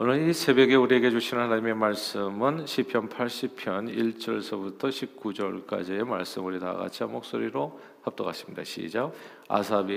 오늘 이 새벽에 우리에게 주시는 하나님의 말씀은 시편 80편 1절서부터 19절까지의 말씀 우리 다 같이 한 목소리로 합독하십니다. 시작.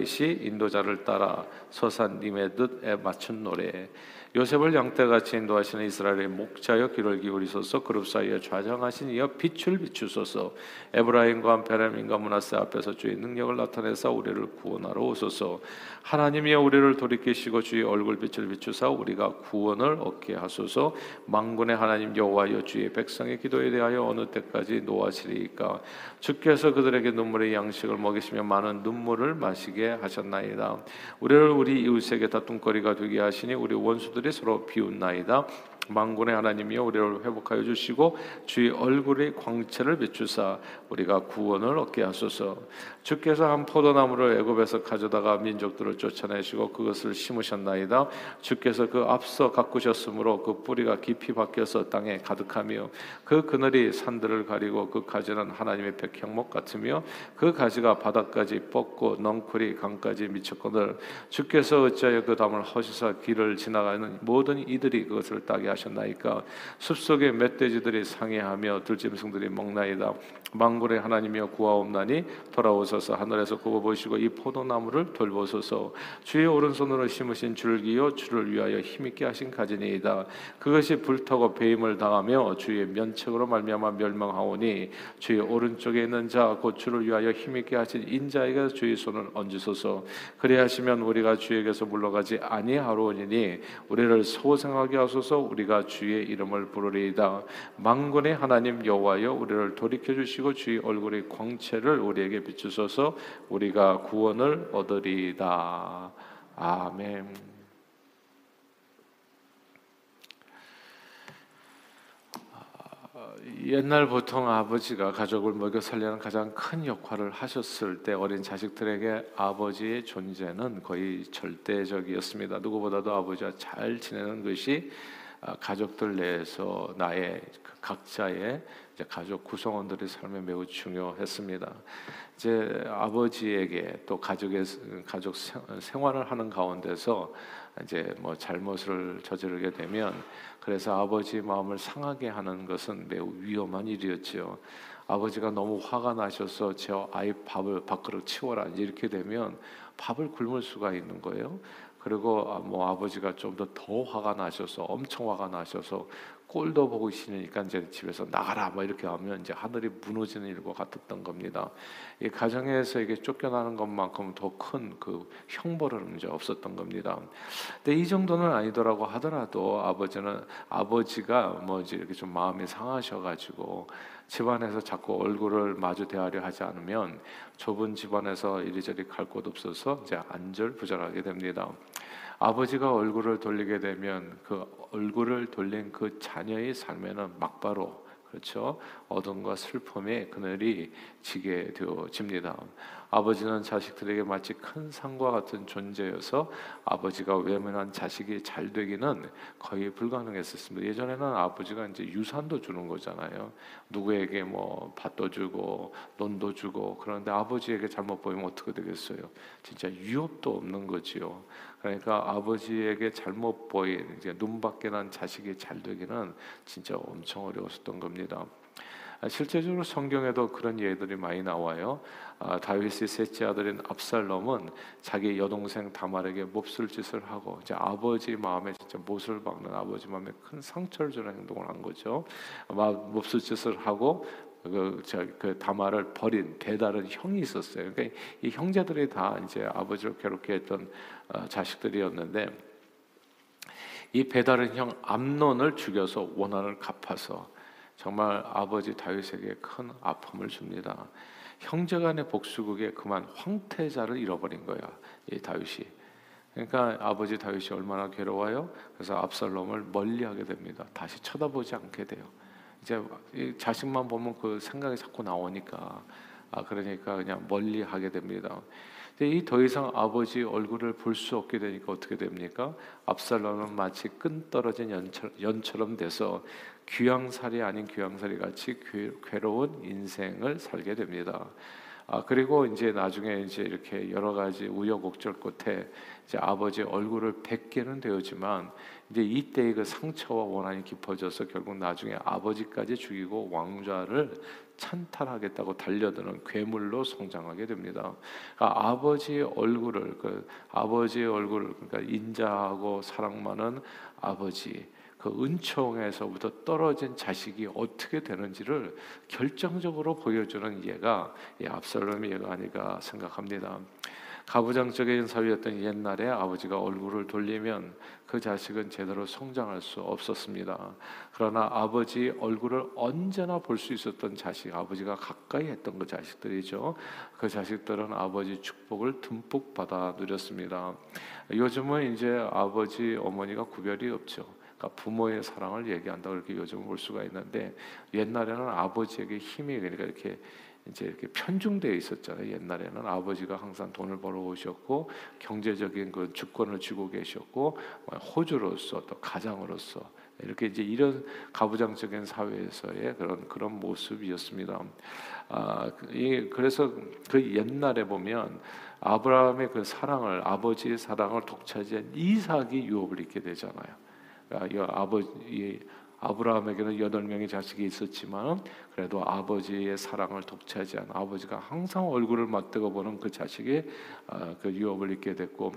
시 인도자를 따라 서산님의 뜻에 맞춘 노래. 요셉을 양떼같이 인도하시는 이스라엘의 목자여 귀를 기울이소서. 그룹 사이에 좌정하신 이여 빛을 비추소서. 에브라임과 베라민과 문하세 앞에서 주의 능력을 나타내사 우리를 구원하러 오소서. 하나님이여 우리를 돌이키시고 주의 얼굴 빛을 비추사 우리가 구원을 얻게 하소서. 망군의 하나님 여호와여 주의 백성의 기도에 대하여 어느 때까지 노하시리까? 주께서 그들에게 눈물의 양식을 먹이시며 많은 눈물을 마시게 하셨나이다 우리를 우리 이웃에게 다툼거리가 되게 하시니 우리 원수들 자들이 서로 비웃나이다. 망군의 하나님이여 우리를 회복하여 주시고 주의 얼굴의 광채를 비추사 우리가 구원을 얻게 하소서. 주께서 한 포도나무를 애굽에서 가져다가 민족들을 쫓아내시고 그것을 심으셨나이다. 주께서 그 앞서 가꾸셨으므로 그 뿌리가 깊이 박혀서 땅에 가득하며 그 그늘이 산들을 가리고 그 가지는 하나님의 백향목 같으며 그 가지 가 바닥까지 뻗고 넝쿨이 강까지 미쳤거늘 주께서 어찌하여 그 담을 허시사 길을 지나가는 모든 이들이 그것을 따게 하셨나이까? 숲속의 멧돼지들이 상해하며 들짐승들이 먹나이다. 망군의 하나님이여 구하옵나니 돌아오소서. 하늘에서 굽어보시고 이 포도나무를 돌보소서. 주의 오른손으로 심으신 줄기요 주를 위하여 힘있게 하신 가지니이다. 그것이 불타고 배임을 당하며 주의 면책으로 말미암아 멸망하오니 주의 오른쪽에 있는 자 곧 주를 위하여 힘있게 하신 인자에게 주의 손을 얹으소서 그리하시면 우리가 주에게서 물러가지 아니하로니니 우리를 소생하게 하소서 우리가 주의 이름을 부르리이다 망군의 하나님 여호와여 우리를 돌이켜 주시고 주의 얼굴의 광채를 우리에게 비추소서 우리가 구원을 얻으리다. 아멘. 옛날 보통 아버지가 가족을 먹여 살리는 가장 큰 역할을 하셨을 때 어린 자식들에게 아버지의 존재는 거의 절대적이었습니다. 누구보다도 아버지와 잘 지내는 것이 아, 가족들 내에서 나의 그 각자의 가족 구성원들의 삶에 매우 중요했습니다. 이제 아버지에게 또 가족의 가족 생활을 하는 가운데서 이제 뭐 잘못을 저지르게 되면 그래서 아버지 마음을 상하게 하는 것은 매우 위험한 일이었지요. 아버지가 너무 화가 나셔서 저 아이 밥을 밖으로 치워라 이렇게 되면 밥을 굶을 수가 있는 거예요. 그리고 아, 뭐 아버지가 좀 더 더 화가 나셔서 엄청 화가 나셔서 꼴도 보고 있으니까 이제 집에서 나가라 뭐 이렇게 하면 이제 하늘이 무너지는 일과 같았던 겁니다. 이 가정에서 이게 쫓겨나는 것만큼 더 큰 그 형벌은 이제 없었던 겁니다. 근데 이 정도는 아니더라고 하더라도 아버지는 아버지가 뭐 이제 이렇게 좀 마음이 상하셔가지고 집안에서 자꾸 얼굴을 마주 대하려 하지 않으면 좁은 집안에서 이리저리 갈 곳 없어서 이제 안절부절하게 됩니다. 아버지가 얼굴을 돌리게 되면 그 얼굴을 돌린 그 자녀의 삶에는 막바로 그렇죠. 어둠과 슬픔의 그늘이 지게 되어집니다. 아버지는 자식들에게 마치 큰 산과 같은 존재여서 아버지가 외면한 자식이 잘 되기는 거의 불가능했었습니다. 예전에는 아버지가 이제 유산도 주는 거잖아요. 누구에게 뭐 밭도 주고 논도 주고 그런데 아버지에게 잘못 보이면 어떻게 되겠어요? 진짜 유업도 없는 거지요. 그러니까 아버지에게 잘못 보인 이제 눈밖에 난 자식이 잘 되기는 진짜 엄청 어려웠었던 겁니다. 아, 실제적으로 성경에도 그런 예들이 많이 나와요. 아, 다윗의 셋째 아들인 압살롬은 자기 여동생 다말에게 몹쓸 짓을 하고 이제 아버지 마음에 진짜 못을 박는 아버지 마음에 큰 상처를 주는 행동을 한 거죠. 몹쓸 짓을 하고 그, 저, 그 다말을 버린 배다른 형이 있었어요. 그러니까 이 형제들이 다 이제 아버지를 괴롭게 했던 어, 자식들이었는데 이 배다른 형 암론을 죽여서 원한을 갚아서 정말 아버지 다윗에게 큰 아픔을 줍니다. 형제간의 복수극에 그만 황태자를 잃어버린 거야. 이 다윗이. 그러니까 아버지 다윗이 얼마나 괴로워요. 그래서 압살롬을 멀리하게 됩니다. 다시 쳐다보지 않게 돼요. 이제 자식만 보면 그 생각이 자꾸 나오니까 아 그러니까 그냥 멀리하게 됩니다. 이더 이상 아버지 얼굴을 볼 수 없게 되니까 어떻게 됩니까? 압살롬은 마치 끈 떨어진 연처, 연처럼 돼서 귀양살이 아닌 귀양살이 같이 괴로운 인생을 살게 됩니다. 아 그리고 이제 나중에 이제 이렇게 여러 가지 우여곡절 끝에 이제 아버지 얼굴을 뵙게는 되었지만 이제 이때의 그 상처와 원한이 깊어져서 결국 나중에 아버지까지 죽이고 왕좌를 찬탈하겠다고 달려드는 괴물로 성장하게 됩니다. 그러니까 아버지의 얼굴을 그 아버지의 얼굴을 그러니까 인자하고 사랑 많은 아버지 그 은총에서부터 떨어진 자식이 어떻게 되는지를 결정적으로 보여주는 예가 이 압살롬의 예가 아닐까 생각합니다. 가부장적인 사회였던 옛날에 아버지가 얼굴을 돌리면 그 자식은 제대로 성장할 수 없었습니다. 그러나 아버지 얼굴을 언제나 볼 수 있었던 자식, 아버지가 가까이 했던 그 자식들이죠. 그 자식들은 아버지 축복을 듬뿍 받아 누렸습니다. 요즘은 이제 아버지, 어머니가 구별이 없죠. 그러니까 부모의 사랑을 얘기한다 그렇게 요즘 볼 수가 있는데 옛날에는 아버지에게 힘이 그러니까 이렇게 이제 이렇게 편중되어 있었잖아요. 옛날에는 아버지가 항상 돈을 벌어 오셨고 경제적인 그 주권을 쥐고 계셨고 호주로서 또 가장으로서 이렇게 이제 이런 가부장적인 사회에서의 그런 그런 모습이었습니다. 아, 이 그래서 그 옛날에 보면 아브라함의 그 사랑을 아버지의 사랑을 독차지한 이삭이 유업을 입게 되잖아요. 아, 이 아버지 아브라함에게는 여덟 명의 자식이 있었지만 그래도 아버지의 사랑을 독차지 한 아버지가 항상 얼굴을 맞대고 보는 그 자식이 아, 그 유업을 입게 됐고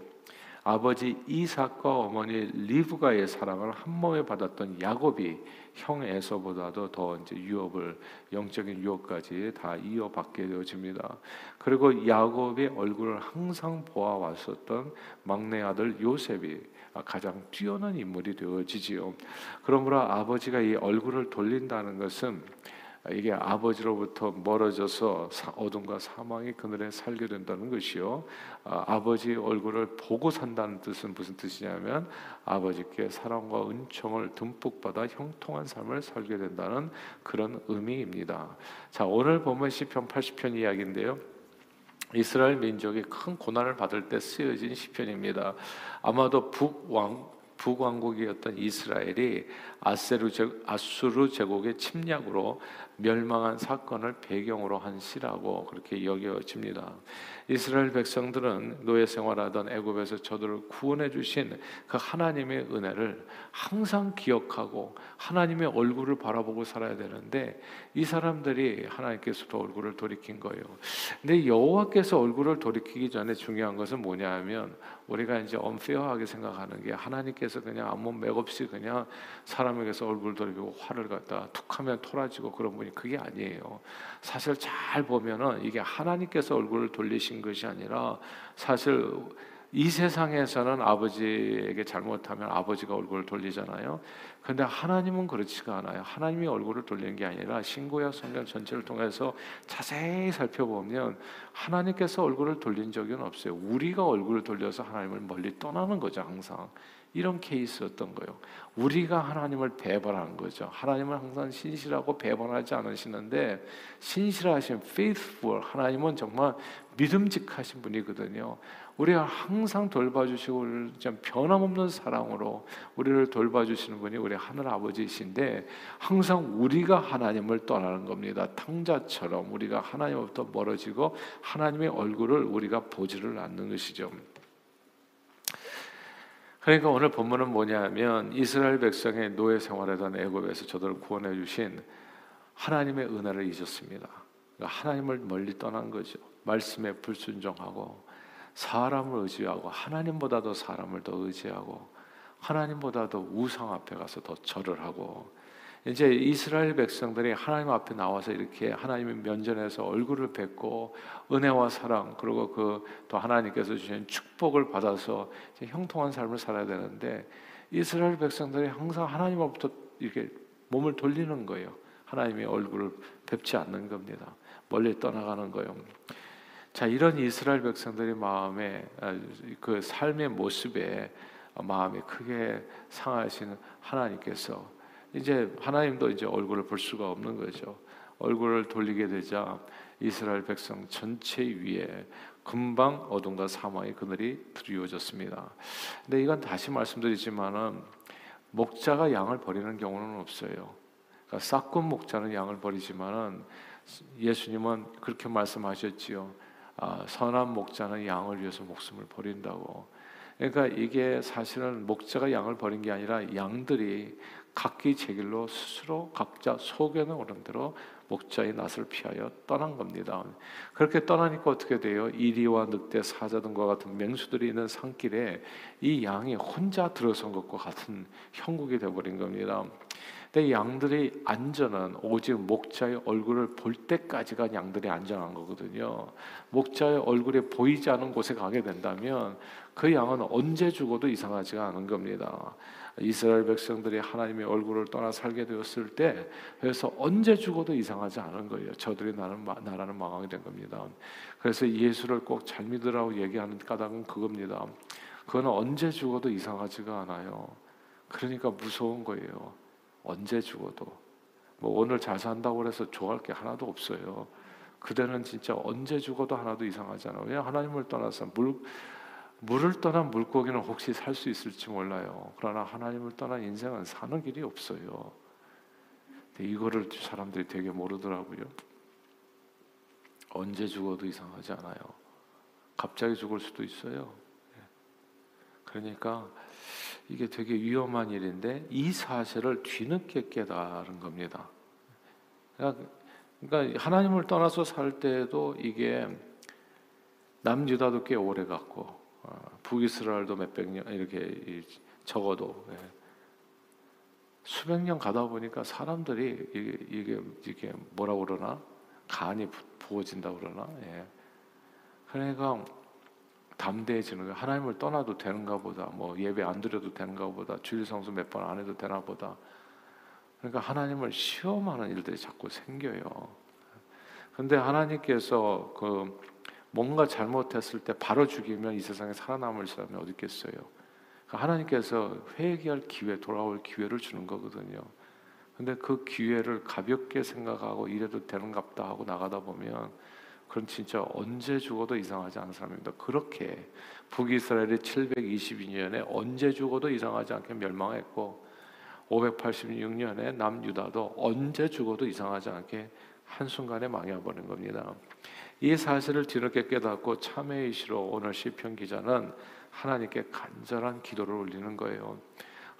아버지 이삭과 어머니 리브가의 사랑을 한 몸에 받았던 야곱이 형 에서보다도 더 이제 유업을 영적인 유업까지 다 이어받게 되어집니다. 그리고 야곱의 얼굴을 항상 보아왔었던 막내 아들 요셉이 가장 뛰어난 인물이 되어지지요. 그러므로 아버지가 이 얼굴을 돌린다는 것은 이게 아버지로부터 멀어져서 어둠과 사망이 그늘에 살게 된다는 것이요. 아, 버지 얼굴을 보고 산다는 뜻은 무슨 뜻이냐면 아버지께 사랑과 은총을 듬뿍 받아 형통한 삶을 살게 된다는 그런 의미입니다. 자, 오늘 보면 시편 80편 이야기인데요. 이스라엘 민족이 큰 고난을 받을 때 쓰여진 시편입니다. 아마도 북왕 북왕국이었던 이스라엘이 아세르 제, 아수르 제국의 침략으로 멸망한 사건을 배경으로 한 시라고 그렇게 여겨집니다. 이스라엘 백성들은 노예 생활하던 애굽에서 저들을 구원해 주신 그 하나님의 은혜를 항상 기억하고 하나님의 얼굴을 바라보고 살아야 되는데 이 사람들이 하나님께서도 얼굴을 돌이킨 거예요. 근데 여호와께서 얼굴을 돌이키기 전에 중요한 것은 뭐냐하면 우리가 이제 언페어하게 생각하는 게 하나님께서 그냥 아무 맥없이 그냥 사람에게서 얼굴 돌리고 화를 갖다 툭하면 토라지고 그런 분이 그게 아니에요. 사실 잘 보면은 이게 하나님께서 얼굴을 돌리신 것이 아니라 사실 이 세상에서는 아버지에게 잘못하면 아버지가 얼굴을 돌리잖아요. 근데 하나님은 그렇지가 않아요. 하나님이 얼굴을 돌리는 게 아니라 신구약 성경 전체를 통해서 자세히 살펴보면 하나님께서 얼굴을 돌린 적은 없어요. 우리가 얼굴을 돌려서 하나님을 멀리 떠나는 거죠, 항상. 이런 케이스였던 거예요. 우리가 하나님을 배반하는 거죠. 하나님은 항상 신실하고 배반하지 않으시는데 신실하신 faithful 하나님은 정말 믿음직하신 분이거든요. 우리가 항상 돌봐주시고 좀 변함없는 사랑으로 우리를 돌봐주시는 분이 우리 하늘 아버지이신데 항상 우리가 하나님을 떠나는 겁니다. 탕자처럼 우리가 하나님으로부터 멀어지고 하나님의 얼굴을 우리가 보지를 않는 것이죠. 그러니까 오늘 본문은 뭐냐면 이스라엘 백성의 노예 생활하던 애굽에서 저들을 구원해 주신 하나님의 은혜를 잊었습니다. 그러니까 하나님을 멀리 떠난 거죠. 말씀에 불순종하고 사람을 의지하고 하나님보다도 사람을 더 의지하고 하나님보다도 우상 앞에 가서 더 절을 하고 이제 이스라엘 백성들이 하나님 앞에 나와서 이렇게 하나님의 면전에서 얼굴을 뵙고 은혜와 사랑 그리고 그 또 하나님께서 주신 축복을 받아서 형통한 삶을 살아야 되는데 이스라엘 백성들이 항상 하나님 앞부터 이렇게 몸을 돌리는 거예요. 하나님의 얼굴을 뵙지 않는 겁니다. 멀리 떠나가는 거예요. 자 이런 이스라엘 백성들의 마음에 아, 그 삶의 모습에 마음이 크게 상하신 하나님께서 이제 하나님도 이제 얼굴을 볼 수가 없는 거죠. 얼굴을 돌리게 되자 이스라엘 백성 전체 위에 금방 어둠과 사망의 그늘이 드리워졌습니다. 근데 이건 다시 말씀드리지만은 목자가 양을 버리는 경우는 없어요. 그러니까 싹군 목자는 양을 버리지만은 예수님은 그렇게 말씀하셨지요. 아, 선한 목자는 양을 위해서 목숨을 버린다고. 그러니까 이게 사실은 목자가 양을 버린 게 아니라 양들이 각기 제 길로 스스로 각자 속에는 오른 대로 목자의 낯을 피하여 떠난 겁니다. 그렇게 떠나니까 어떻게 돼요? 이리와 늑대, 사자 등과 같은 맹수들이 있는 산길에 이 양이 혼자 들어선 것과 같은 형국이 되어버린 겁니다. 근데 양들의 안전은 오직 목자의 얼굴을 볼 때까지가 양들이 안전한 거거든요. 목자의 얼굴이 보이지 않은 곳에 가게 된다면 그 양은 언제 죽어도 이상하지가 않은 겁니다. 이스라엘 백성들이 하나님의 얼굴을 떠나 살게 되었을 때 그래서 언제 죽어도 이상하지 않은 거예요. 저들이 나는 나라는 망하게 된 겁니다. 그래서 예수를 꼭 잘 믿으라고 얘기하는 까닭은 그겁니다. 그거는 언제 죽어도 이상하지가 않아요. 그러니까 무서운 거예요. 언제 죽어도 뭐 오늘 잘 산다고 해서 좋아할 게 하나도 없어요. 그대는 진짜 언제 죽어도 하나도 이상하잖아. 왜 하나님을 떠나서 물 물을 떠난 물고기는 혹시 살 수 있을지 몰라요. 그러나 하나님을 떠난 인생은 사는 길이 없어요. 이거를 사람들이 되게 모르더라고요. 언제 죽어도 이상하지 않아요. 갑자기 죽을 수도 있어요. 예. 그러니까 이게 되게 위험한 일인데 이 사실을 뒤늦게 깨달은 겁니다. 그러니까, 그러니까 하나님을 떠나서 살 때도 이게 남유다도 꽤 오래 갔고 어, 북이스라엘도 몇백 년 이렇게 적어도 예. 수백 년 가다 보니까 사람들이 이게 이게, 이게 뭐라 그러나 간이 부어진다 그러나 예. 그러니까 담대해지는 거예요. 하나님을 떠나도 되는가 보다. 뭐 예배 안 드려도 되는가 보다. 주일 성수 몇 번 안 해도 되나 보다. 그러니까 하나님을 시험하는 일들이 자꾸 생겨요. 근데 하나님께서 그 뭔가 잘못했을 때 바로 죽이면 이 세상에 살아남을 사람이 어디 있겠어요? 그러니까 하나님께서 회개할 기회, 돌아올 기회를 주는 거거든요. 근데 그 기회를 가볍게 생각하고 이래도 되는갑다 하고 나가다 보면 그건 진짜 언제 죽어도 이상하지 않은 사람입니다. 그렇게 북이스라엘이 722년에 언제 죽어도 이상하지 않게 멸망했고 586년에 남유다도 언제 죽어도 이상하지 않게 한순간에 망해버린 겁니다. 이 사실을 뒤늦게 깨닫고 참회의시로 오늘 시편 기자는 하나님께 간절한 기도를 올리는 거예요.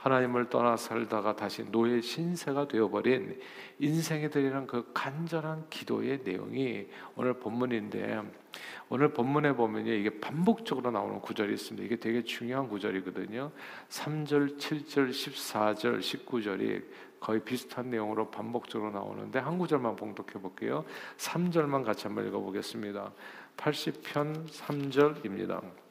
하나님을 떠나 살다가 다시 노예 신세가 되어버린 드리는 그 간절한 기도의 내용이 오늘 본문인데 오늘 본문에 보면 이게 반복적으로 나오는 구절이 있습니다. 이게 되게 중요한 구절이거든요. 3절, 7절, 14절, 19절이 거의 비슷한 내용으로 반복적으로 나오는데 한 구절만 봉독해 볼게요. 3절만 같이 한번 읽어 보겠습니다. 80편 3절입니다.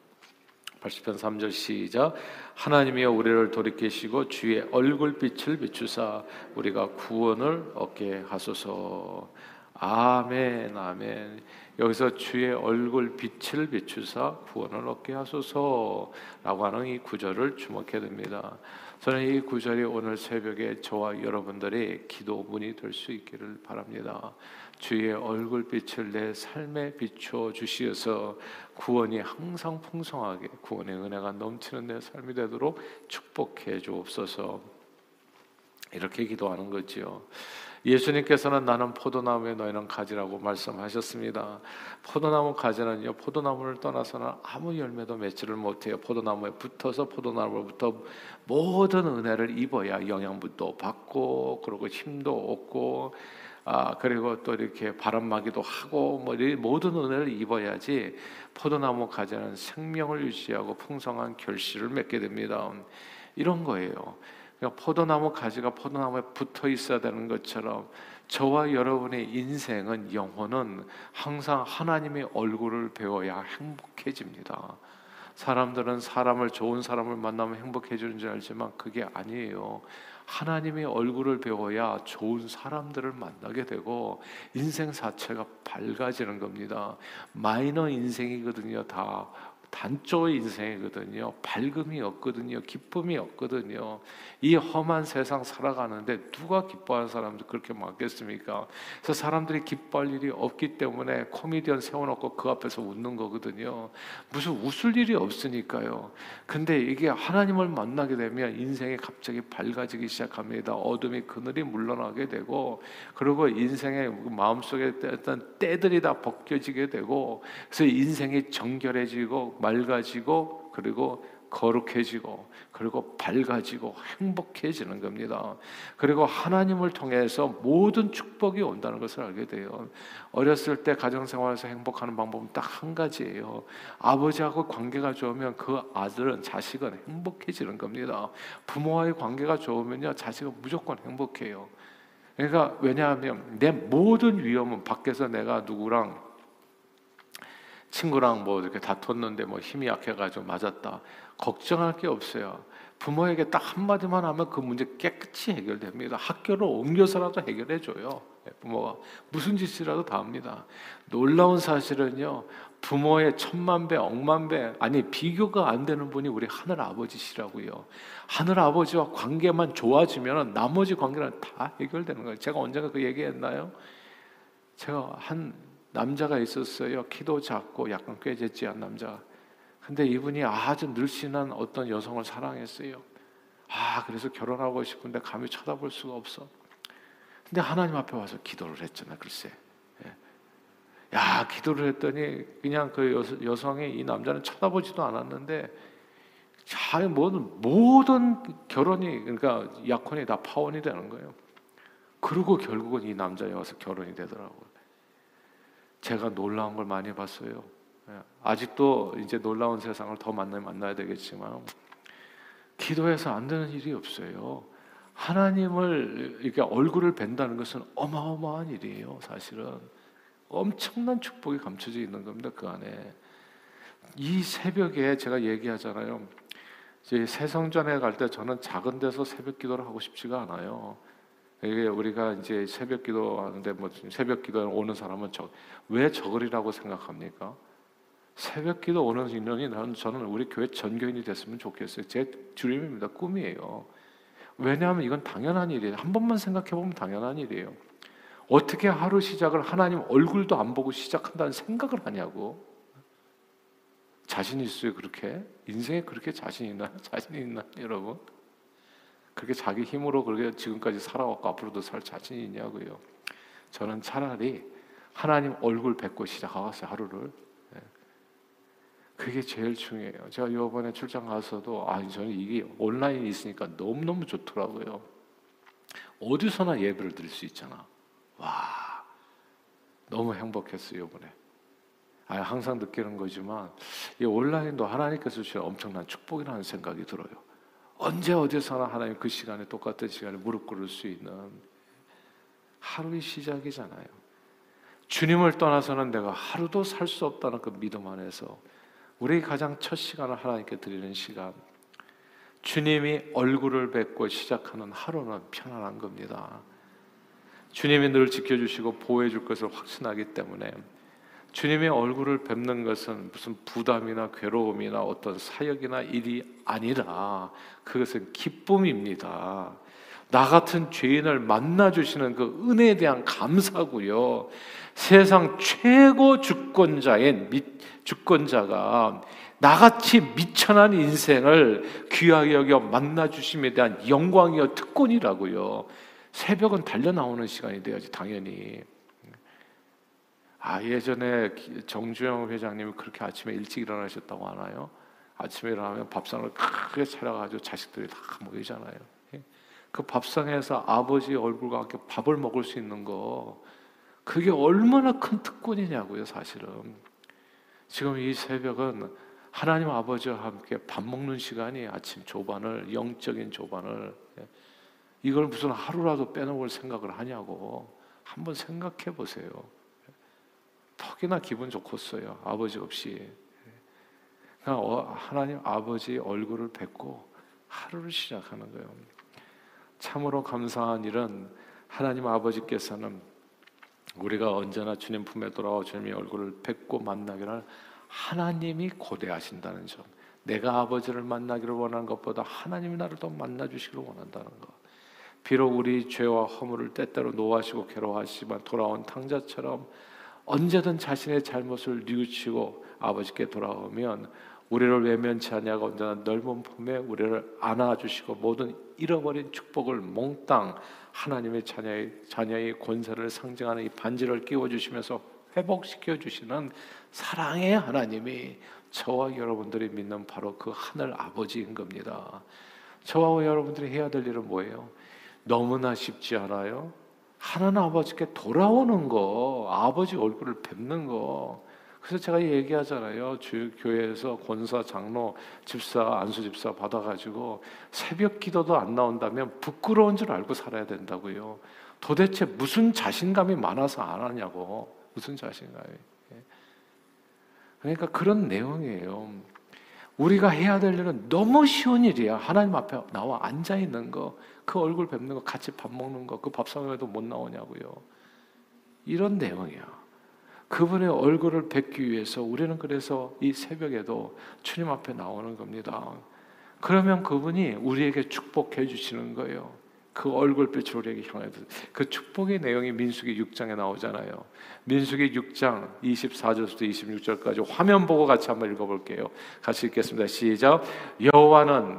80편 3절 시작 하나님이여 우리를 돌이키시고 주의 얼굴빛을 비추사 우리가 구원을 얻게 하소서 아멘 아멘 여기서 주의 얼굴 빛을 비추사 구원을 얻게 하소서라고 하는 이 구절을 주목해야 됩니다. 저는 이 구절이 오늘 새벽에 저와 여러분들의 기도문이 될 수 있기를 바랍니다. 주의 얼굴빛을 내 삶에 비춰 주시어서 구원이 항상 풍성하게 구원의 은혜가 넘치는 내 삶이 되도록 축복해 주옵소서. 이렇게 기도하는 거지요. 예수님께서는 나는 포도나무에 너희는 가지라고 말씀하셨습니다. 포도나무 가지는요, 포도나무를 떠나서는 아무 열매도 맺지를 못해요. 포도나무에 붙어서 포도나무로부터 모든 은혜를 입어야 영양분도 받고, 그리고 힘도 얻고, 아 그리고 또 이렇게 바람막이도 하고 뭐 모든 은혜를 입어야지 포도나무 가지는 생명을 유지하고 풍성한 결실을 맺게 됩니다. 이런 거예요. 그러니까 포도나무 가지가 포도나무에 붙어 있어야 되는 것처럼 저와 여러분의 인생은 영혼은 항상 하나님의 얼굴을 배워야 행복해집니다. 사람들은 사람을 좋은 사람을 만나면 행복해지는 줄 알지만 그게 아니에요. 하나님의 얼굴을 배워야 좋은 사람들을 만나게 되고 인생 자체가 밝아지는 겁니다. 마이너 인생이거든요. 다 단조의 인생이거든요. 밝음이 없거든요. 기쁨이 없거든요. 이 험한 세상 살아가는데 누가 기뻐하는 사람도 그렇게 많겠습니까? 그래서 사람들이 기뻐할 일이 없기 때문에 코미디언 세워놓고 그 앞에서 웃는 거거든요. 무슨 웃을 일이 없으니까요. 근데 이게 하나님을 만나게 되면 인생이 갑자기 밝아지기 시작합니다. 어둠이 그늘이 물러나게 되고 그리고 인생의 마음속에 어떤 때들이 다 벗겨지게 되고 그래서 인생이 정결해지고 맑아지고 그리고 거룩해지고 그리고 밝아지고 행복해지는 겁니다. 그리고 하나님을 통해서 모든 축복이 온다는 것을 알게 돼요. 어렸을 때 가정 생활에서 행복하는 방법은 딱 한 가지예요. 아버지하고 관계가 좋으면 그 아들은 자식은 행복해지는 겁니다. 부모와의 관계가 좋으면요 자식은 무조건 행복해요. 그러니까 왜냐하면 내 모든 위험은 밖에서 내가 누구랑 친구랑 뭐 이렇게 다퉜는데 뭐 힘이 약해가지고 맞았다. 걱정할 게 없어요. 부모에게 딱 한마디만 하면 그 문제 깨끗이 해결됩니다. 학교를 옮겨서라도 해결해 줘요. 예, 부모가 무슨 짓이라도 다 합니다. 놀라운 사실은요. 부모의 천만 배, 억만 배, 아니 비교가 안 되는 분이 우리 하늘 아버지시라고요. 하늘 아버지와 관계만 좋아지면 나머지 관계는 다 해결되는 거예요. 제가 언젠가 그 얘기 했나요? 제가 한 남자가 있었어요. 키도 작고 약간 꾀재찌한 남자. 근데 이분이 아주 늘씬한 어떤 여성을 사랑했어요. 아, 그래서 결혼하고 싶은데 감히 쳐다볼 수가 없어. 근데 하나님 앞에 와서 기도를 했잖아, 글쎄. 예. 야, 기도를 했더니 그냥 그 여성이 이 남자는 쳐다보지도 않았는데 자, 모든 모든 결혼이 그러니까 약혼이 다 파혼이 되는 거예요. 그리고 결국은 이 남자에 와서 결혼이 되더라고요. 제가 놀라운 걸 많이 봤어요. 예, 아직도 이제 놀라운 세상을 더 만나 만나야 되겠지만 기도해서 안 되는 일이 없어요. 하나님을 이렇게 얼굴을 뵌다는 것은 어마어마한 일이에요. 사실은 엄청난 축복이 감춰져 있는 겁니다. 그 안에 이 새벽에 제가 얘기하잖아요. 이제 새성전에 갈 때 저는 작은 데서 새벽 기도를 하고 싶지가 않아요. 이게 우리가 이제 새벽 기도하는데 뭐 새벽 기도 오는 사람은 저, 왜 저글이라고 생각합니까? 새벽 기도 오는 인원이 저는 우리 교회 전교인이 됐으면 좋겠어요. 제 주님입니다. 꿈이에요. 왜냐하면 이건 당연한 일이에요. 한 번만 생각해 보면 당연한 일이에요. 어떻게 하루 시작을 하나님 얼굴도 안 보고 시작한다는 생각을 하냐고. 자신 있어요, 그렇게? 인생에 그렇게 자신 있나? 자신 있나, 여러분? 그렇게 자기 힘으로 그렇게 지금까지 살아왔고 앞으로도 살 자신이 있냐고요. 저는 차라리 하나님 얼굴 뵙고 시작하겠어요 하루를. 예. 그게 제일 중요해요. 제가 이번에 출장 가서도 아 저는 이게 온라인 있으니까 너무 너무 좋더라고요. 어디서나 예배를 드릴 수 있잖아. 와 너무 행복했어요 이번에. 아 항상 느끼는 거지만 이 온라인도 하나님께서 주신 엄청난 축복이라는 생각이 들어요. 언제 어디서나 하나님 그 시간에 똑같은 시간에 무릎 꿇을 수 있는 하루의 시작이잖아요. 주님을 떠나서는 내가 하루도 살 수 없다는 그 믿음 안에서 우리 가장 첫 시간을 하나님께 드리는 시간. 주님이 얼굴을 뵙고 시작하는 하루는 편안한 겁니다. 주님이 늘 지켜주시고 보호해 줄 것을 확신하기 때문에 주님의 얼굴을 뵙는 것은 무슨 부담이나 괴로움이나 어떤 사역이나 일이 아니라 그것은 기쁨입니다. 나 같은 죄인을 만나 주시는 그 은혜에 대한 감사고요. 세상 최고 주권자인 주권자가 나같이 미천한 인생을 귀하게 여겨 만나 주심에 대한 영광이요 특권이라고요. 새벽은 달려 나오는 시간이 돼야지 당연히. 아 예전에 정주영 회장님이 그렇게 아침에 일찍 일어나셨다고 하나요? 아침에 일어나면 밥상을 크게 차려가지고 자식들이 다 모이잖아요. 예? 그 밥상에서 아버지 얼굴과 함께 밥을 먹을 수 있는 거 그게 얼마나 큰 특권이냐고요, 사실은. 지금 이 새벽은 하나님 아버지와 함께 밥 먹는 시간이 아침 조반을 영적인 조반을 예? 이걸 무슨 하루라도 빼놓을 생각을 하냐고 한번 생각해 보세요. 턱이나 기분 좋겠어요. 아버지 없이. 어, 하나님 아버지 얼굴을 뵙고 하루를 시작하는 거예요. 참으로 감사한 일은 하나님 아버지께서는 우리가 언제나 주님 품에 돌아와 주님의 얼굴을 뵙고 만나기를 하나님이 고대하신다는 점. 내가 아버지를 만나기를 원하는 것보다 하나님이 나를 더 만나 주시기를 원한다는 것. 비록 우리 죄와 허물을 때때로 노하시고 괴로워하시지만 돌아온 탕자처럼 언제든 자신의 잘못을 뉘우치고 아버지께 돌아오면 우리를 외면치 않냐고 언제나 넓은 품에 우리를 안아주시고 모든 잃어버린 축복을 몽땅 하나님의 자녀의 자녀의 권세를 상징하는 이 반지를 끼워 주시면서 회복시켜 주시는 사랑의 하나님이 저와 여러분들이 믿는 바로 그 하늘 아버지인 겁니다. 저와 여러분들이 해야 될 일은 뭐예요? 너무나 쉽지 않아요? 하나님 아버지께 돌아오는 거, 아버지 얼굴을 뵙는 거. 그래서 제가 얘기하잖아요. 주 교회에서 권사, 장로, 집사, 안수 집사 받아가지고 새벽 기도도 안 나온다면 부끄러운 줄 알고 살아야 된다고요. 도대체 무슨 자신감이 많아서 안 하냐고. 무슨 자신감이. 예. 그러니까 그런 내용이에요. 우리가 해야 될 일은 너무 쉬운 일이야. 하나님 앞에 나와 앉아 있는 거, 그 얼굴 뵙는 거, 같이 밥 먹는 거, 그 밥상에도 못 나오냐고요. 이런 내용이야. 그분의 얼굴을 뵙기 위해서 우리는 그래서 이 새벽에도 주님 앞에 나오는 겁니다. 그러면 그분이 우리에게 축복해 주시는 거예요. 그 얼굴빛을 우리에게 향해서 그 축복의 내용이 민수기 6장에 나오잖아요. 민수기 6장 24절부터 26절까지 화면 보고 같이 한번 읽어볼게요. 같이 읽겠습니다. 시작. 여호와는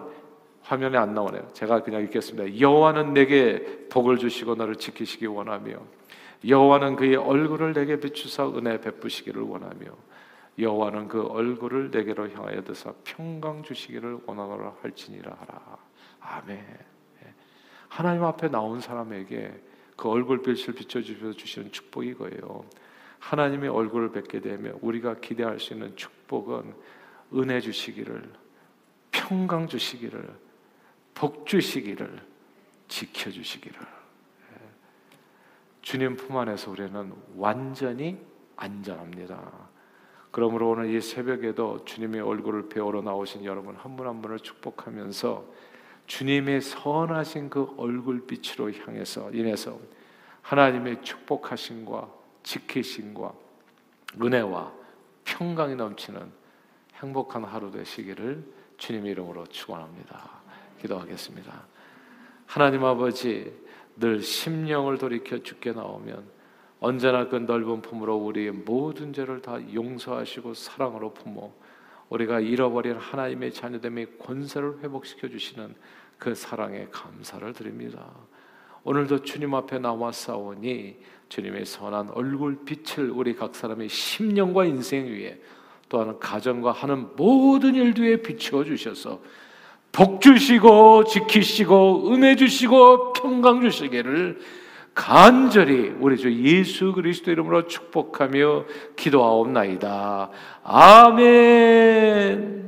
화면에 안 나오네요. 제가 그냥 읽겠습니다. 여호와는 내게 복을 주시고 너를 지키시기 원하며 여호와는 그의 얼굴을 내게 비추사 은혜 베푸시기를 원하며 여호와는 그 얼굴을 내게로 향하여 드사 평강 주시기를 원하노라 할지니라 하라. 아멘. 예. 하나님 앞에 나온 사람에게 그 얼굴빛을 비춰주셔서 주시는 축복이 이거예요. 하나님의 얼굴을 뵙게 되면 우리가 기대할 수 있는 축복은 은혜 주시기를, 평강 주시기를, 복 주시기를, 지켜 주시기를. 주님 품 안에서 우리는 완전히 안전합니다. 그러므로 오늘 이 새벽에도 주님의 얼굴을 배우러 나오신 여러분 한 분 한 분을 축복하면서 주님의 선하신 그 얼굴빛으로 향해서 인해서 하나님의 축복하심과 지키심과 은혜와 평강이 넘치는 행복한 하루 되시기를 주님 이름으로 축원합니다. 기도하겠습니다. 하나님 아버지 늘 심령을 돌이켜 주께 나오면 언제나 그 넓은 품으로 우리의 모든 죄를 다 용서하시고 사랑으로 품어 우리가 잃어버린 하나님의 자녀됨의 권세를 회복시켜 주시는 그 사랑에 감사를 드립니다. 오늘도 주님 앞에 나와 싸우니 주님의 선한 얼굴 빛을 우리 각 사람의 심령과 인생 위에 또한 가정과 하는 모든 일들에 비추어 주셔서 복 주시고 지키시고 은혜 주시고 평강 주시기를 간절히 우리 주 예수 그리스도 이름으로 축복하며 기도하옵나이다. 아멘.